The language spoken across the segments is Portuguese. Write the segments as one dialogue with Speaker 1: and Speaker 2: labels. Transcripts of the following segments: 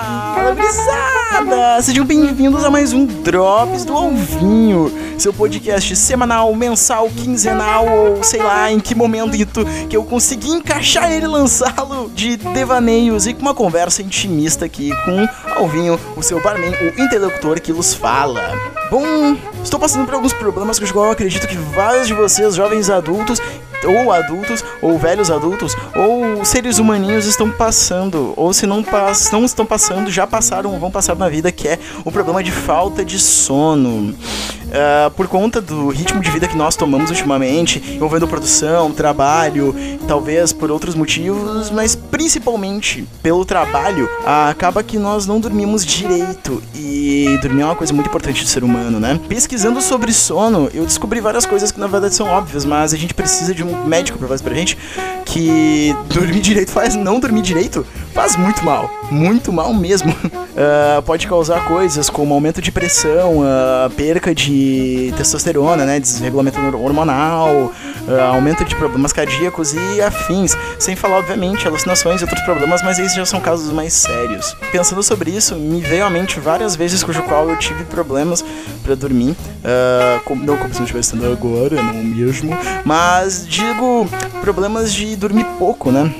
Speaker 1: Fala! Sejam bem-vindos a mais um Drops do Alvinho, seu podcast semanal, mensal, quinzenal ou sei lá em que momento que eu consegui encaixar ele lançá-lo de devaneios e com uma conversa intimista aqui com Alvinho, o seu barman, o interlocutor que nos fala. Bom, estou passando por alguns problemas que eu acredito que vários de vocês, jovens adultos, ou adultos, ou velhos adultos, ou seres humaninhos estão passando, ou se não, pass não estão passando, já passaram ou vão passar na vida, que é o problema de falta de sono. Uh, por conta do ritmo de vida que nós tomamos ultimamente, envolvendo produção, trabalho, talvez por outros motivos, mas principalmente pelo trabalho, uh, acaba que nós não dormimos direito. E dormir é uma coisa muito importante do ser humano, né? Pesquisando sobre sono, eu descobri várias coisas que na verdade são óbvias, mas a gente precisa de um médico pra fazer pra gente que dormir direito faz não dormir direito faz muito mal, muito mal mesmo. Uh, pode causar coisas como aumento de pressão, uh, perca de testosterona, né, desregulamento hormonal, uh, aumento de problemas cardíacos e afins, sem falar obviamente alucinações e outros problemas, mas esses já são casos mais sérios. Pensando sobre isso, me veio à mente várias vezes cujo qual eu tive problemas para dormir, como, não como se eu estivesse tendo agora, não mesmo, mas digo problemas de dormir pouco, né,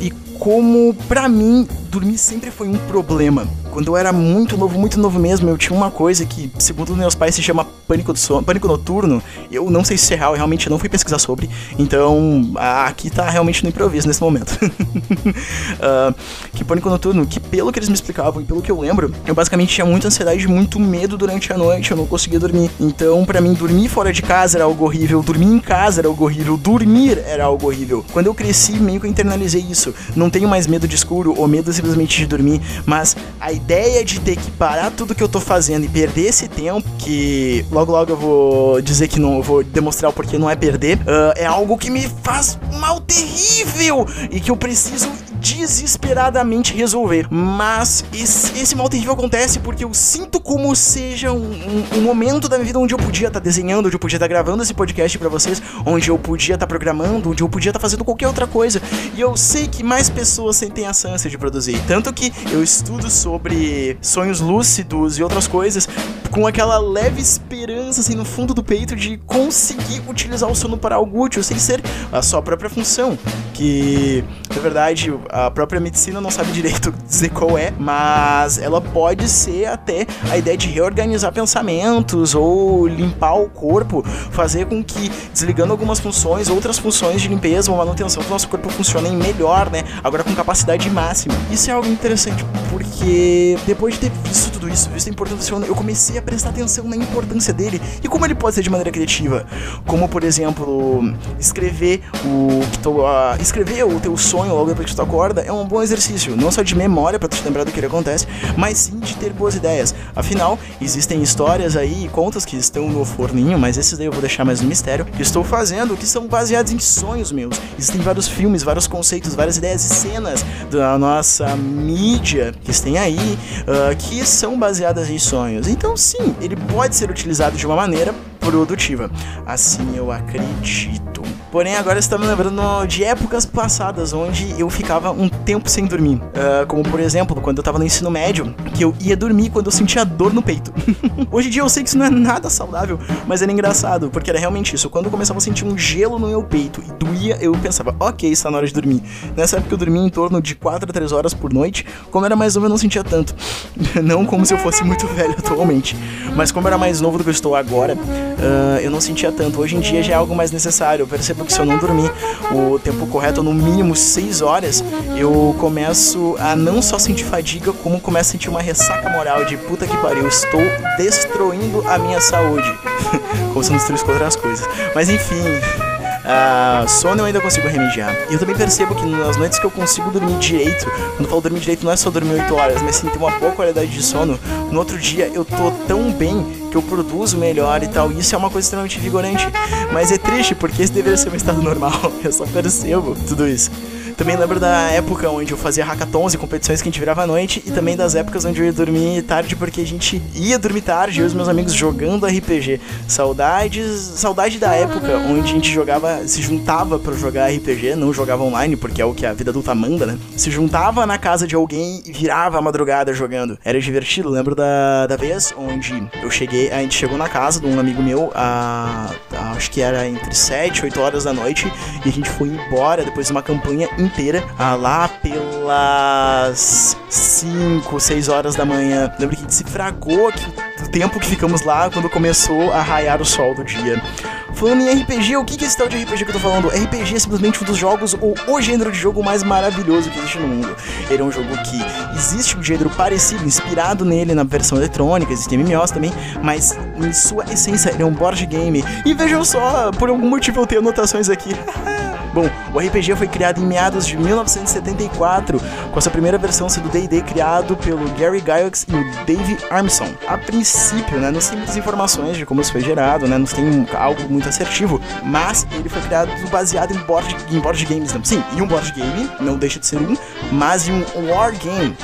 Speaker 1: e como para mim dormir sempre foi um problema. Quando eu era muito novo, muito novo mesmo, eu tinha uma coisa que, segundo meus pais, se chama pânico do sono, pânico noturno. Eu não sei se é real, eu realmente não fui pesquisar sobre. Então, aqui tá realmente no improviso nesse momento. uh, que pânico noturno, que pelo que eles me explicavam e pelo que eu lembro, eu basicamente tinha muita ansiedade muito medo durante a noite, eu não conseguia dormir. Então, para mim, dormir fora de casa era algo horrível, dormir em casa era algo horrível, dormir era algo horrível. Quando eu cresci, meio que eu internalizei isso. Não tenho mais medo de escuro ou medo simplesmente de dormir, mas a ideia de ter que parar tudo que eu tô fazendo e perder esse tempo, que logo logo eu vou dizer que não, vou demonstrar o porquê não é perder, uh, é algo que me faz mal terrível e que eu preciso desesperadamente resolver. Mas esse, esse mal terrível acontece porque eu sinto como seja um, um, um momento da minha vida onde eu podia estar tá desenhando, onde eu podia estar tá gravando esse podcast para vocês, onde eu podia estar tá programando, onde eu podia estar tá fazendo qualquer outra coisa. E eu sei que mais pessoas sentem essa ânsia de produzir. Tanto que eu estudo sobre sonhos lúcidos e outras coisas com aquela leve esperança assim no fundo do peito de conseguir utilizar o sono para algo útil, sem ser a sua própria função. Que, na verdade, a própria medicina não sabe direito dizer qual é, mas ela pode ser até a ideia de reorganizar pensamentos ou limpar o corpo, fazer com que, desligando algumas funções, outras funções de limpeza ou manutenção do nosso corpo funcionem melhor, né? Agora com capacidade máxima. Isso é algo interessante, porque depois de ter visto tudo isso, visto a importância, eu comecei a prestar atenção na importância dele e como ele pode ser de maneira criativa. Como, por exemplo, escrever o que tu, uh, escrever o teu sonho logo depois que tu acorda é um bom exercício, não só de memória para te lembrar do que ele acontece, mas sim de ter boas ideias. Afinal, existem histórias aí, contas que estão no forninho, mas esses daí eu vou deixar mais um mistério, que estou fazendo, que são baseados em sonhos meus. Existem vários filmes, vários conceitos, várias ideias e cenas da nossa mídia que tem aí, uh, que são baseadas em sonhos. Então, sim, ele pode ser utilizado de uma maneira produtiva. Assim eu acredito. Porém, agora está me lembrando de épocas passadas onde eu ficava um tempo sem dormir. Uh, como, por exemplo, quando eu estava no ensino médio, que eu ia dormir quando eu sentia dor no peito. Hoje em dia eu sei que isso não é nada saudável, mas era engraçado, porque era realmente isso. Quando eu começava a sentir um gelo no meu peito e doía, eu pensava, ok, está na hora de dormir. Nessa época eu dormia em torno de 4 a 3 horas por noite. Como era mais novo, eu não sentia tanto. não como se eu fosse muito velho atualmente. Mas como era mais novo do que eu estou agora, uh, eu não sentia tanto. Hoje em dia já é algo mais necessário. Eu percebo que se eu não dormir o tempo correto, no mínimo 6 horas, eu começo a não só sentir fadiga, como começo a sentir uma ressaca moral de puta que pariu, estou destruindo a minha saúde. como se não destruísse outras coisas. Mas enfim. Uh, sono eu ainda consigo remediar. E eu também percebo que nas noites que eu consigo dormir direito, quando eu falo dormir direito, não é só dormir 8 horas, mas sim ter uma boa qualidade de sono. No outro dia eu tô tão bem que eu produzo melhor e tal. E isso é uma coisa extremamente vigorante. Mas é triste porque esse deveria ser um estado normal. Eu só percebo tudo isso. Também lembro da época onde eu fazia hackathons e competições que a gente virava à noite, e também das épocas onde eu ia dormir tarde porque a gente ia dormir tarde, eu e os meus amigos jogando RPG. Saudades, saudade da época onde a gente jogava, se juntava para jogar RPG, não jogava online, porque é o que a vida adulta manda, né? Se juntava na casa de alguém e virava a madrugada jogando. Era divertido, lembro da, da vez onde eu cheguei, a gente chegou na casa de um amigo meu, a, a acho que era entre 7 e 8 horas da noite, e a gente foi embora depois de uma campanha inteira, ah, lá pelas 5, 6 horas da manhã. Lembro que a gente se fragou aqui, o tempo que ficamos lá quando começou a raiar o sol do dia. Falando em RPG, o que é esse tal de RPG que eu tô falando? RPG é simplesmente um dos jogos, ou o gênero de jogo mais maravilhoso que existe no mundo. Ele é um jogo que existe um gênero parecido, inspirado nele na versão eletrônica, existem MMOs também, mas em sua essência ele é um board game. E vejam só, por algum motivo eu tenho anotações aqui. Bom, o RPG foi criado em meados de 1974, com essa primeira versão sendo D&D criado pelo Gary Gygax e o Dave Armstrong. A princípio, né, não tem muitas informações de como isso foi gerado, né, não tem algo muito assertivo, mas ele foi criado baseado em board, em board games, não. Sim, e um board game, não deixa de ser um, mas em um war game.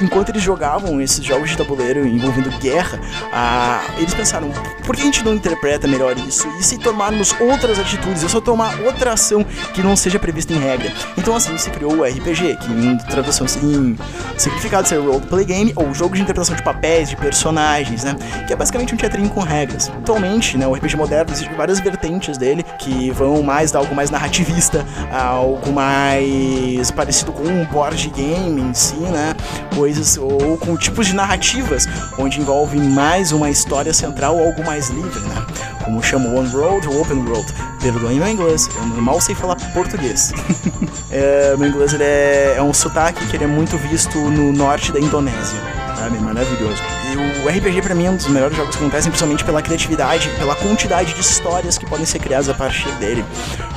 Speaker 1: E enquanto eles jogavam esses jogos de tabuleiro envolvendo guerra, ah, eles pensaram, por que a gente não interpreta melhor isso? E se tomarmos outras atitudes, eu só tomar outra ação que não seja prevista em regra. Então assim se criou o RPG, que em tradução em significado ser roleplay game ou jogo de interpretação de papéis, de personagens, né? Que é basicamente um teatrinho com regras. Atualmente, né, o RPG moderno existem várias vertentes dele que vão mais dar algo mais narrativista, algo mais parecido com um board game em si, né? Coisas ou com tipos de narrativas onde envolve mais uma história central ou algo mais livre, né? Como chama One World ou Open World. Perdoem meu inglês, eu mal sei falar português. é, meu inglês ele é, é um sotaque que ele é muito visto no norte da Indonésia. Sabe? Maravilhoso. E o RPG para mim é um dos melhores jogos que acontecem, principalmente pela criatividade, pela quantidade de histórias que podem ser criadas a partir dele.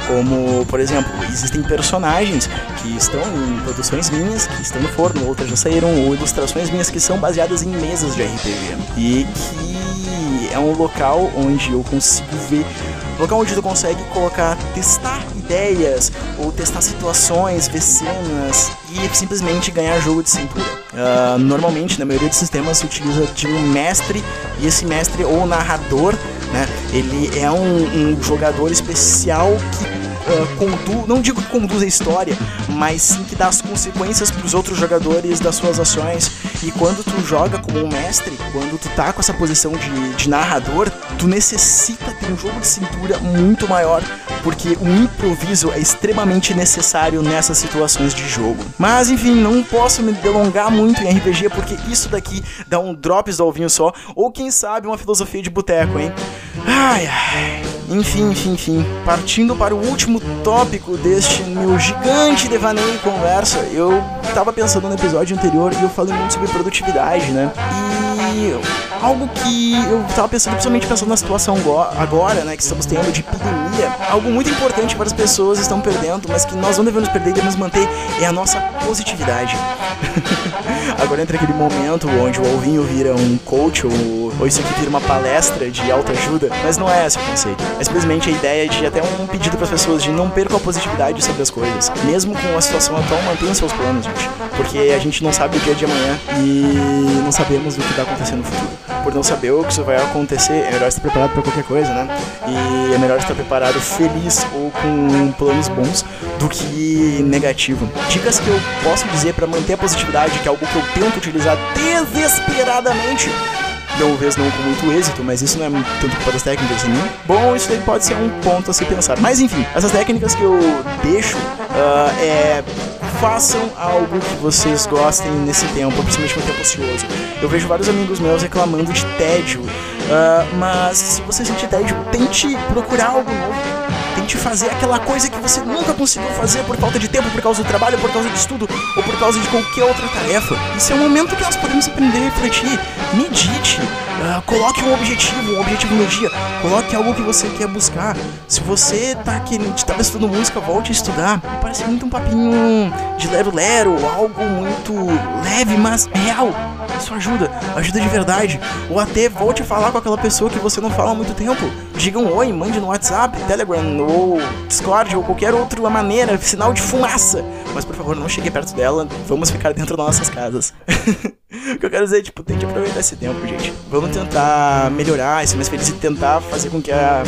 Speaker 1: Como, por exemplo, existem personagens que estão em produções minhas, que estão no forno, outras já saíram, ou ilustrações minhas que são baseadas em mesas de RPG. E que é um local onde eu consigo ver local onde tu consegue colocar, testar ideias ou testar situações, ver cenas e simplesmente ganhar jogo de cintura. Uh, normalmente, na maioria dos sistemas, se utiliza de um mestre e esse mestre ou narrador, né? Ele é um, um jogador especial que uh, conduz, não digo que conduz a história, mas sim que dá as consequências para os outros jogadores das suas ações. E quando tu joga como um mestre, quando tu tá com essa posição de, de narrador, tu necessita ter um jogo de cintura muito maior, porque o improviso é extremamente necessário nessas situações de jogo. Mas enfim, não posso me delongar muito em RPG, porque isso daqui dá um drops do alvinho só, ou quem sabe uma filosofia de boteco, hein? Ai ai. Enfim, enfim, enfim. Partindo para o último tópico deste meu gigante devaneio e conversa, eu tava pensando no episódio anterior e eu falei muito sobre produtividade, né? E algo que eu tava pensando, principalmente pensando na situação agora, né, que estamos tendo de epidemia, algo muito importante que várias pessoas estão perdendo, mas que nós não devemos perder e devemos manter, é a nossa positividade. agora entra aquele momento onde o Alvinho vira um coach ou, ou isso aqui vira uma palestra de autoajuda, mas não é esse o conceito. É simplesmente a ideia de até um pedido para as pessoas de não percam a positividade sobre as coisas. Mesmo com a situação atual, mantenham seus planos, gente. Porque a gente não sabe o dia de amanhã e não sabemos o que vai acontecer no futuro. Por não saber o que isso vai acontecer, é melhor estar preparado para qualquer coisa, né? E é melhor estar preparado feliz ou com planos bons do que negativo. Dicas que eu posso dizer para manter a positividade, que é algo que eu tento utilizar desesperadamente talvez não com muito êxito, mas isso não é tanto culpa das técnicas mim. Bom, isso daí pode ser um ponto a se pensar. Mas enfim, essas técnicas que eu deixo uh, é façam algo que vocês gostem nesse tempo, principalmente no tempo ocioso. Eu vejo vários amigos meus reclamando de tédio, uh, mas se você sentir tédio, tente procurar algo novo Tente fazer aquela coisa que você nunca conseguiu fazer por falta de tempo, por causa do trabalho, por causa do estudo ou por causa de qualquer outra tarefa. Isso é um momento que nós podemos aprender a refletir. Medite. Uh, coloque um objetivo, um objetivo no dia. Coloque algo que você quer buscar. Se você tá querendo, estava estudando música, volte a estudar. Parece muito um papinho de lero-lero, algo muito leve, mas real Isso ajuda, ajuda de verdade. Ou até volte a falar com aquela pessoa que você não fala há muito tempo. Diga um oi, mande no WhatsApp, Telegram ou Discord ou qualquer outra maneira, sinal de fumaça. Mas por favor, não chegue perto dela, vamos ficar dentro das nossas casas. o que eu quero dizer, tipo, tem que aproveitar esse tempo, gente. Vamos tentar melhorar, ser mais feliz e tentar fazer com que a.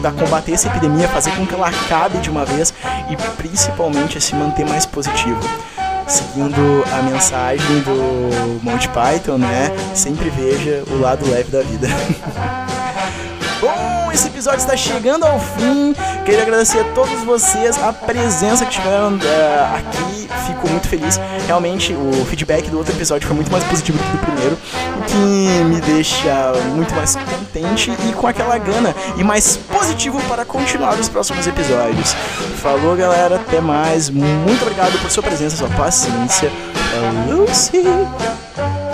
Speaker 1: pra combater essa epidemia, fazer com que ela acabe de uma vez e principalmente se manter mais positivo seguindo a mensagem do Monty Python, né? Sempre veja o lado leve da vida. Esse episódio está chegando ao fim. Queria agradecer a todos vocês a presença que tiveram uh, aqui. Fico muito feliz. Realmente, o feedback do outro episódio foi muito mais positivo do que do primeiro, o que me deixa muito mais contente e com aquela gana e mais positivo para continuar os próximos episódios. Falou, galera. Até mais. Muito obrigado por sua presença, sua paciência. Sim.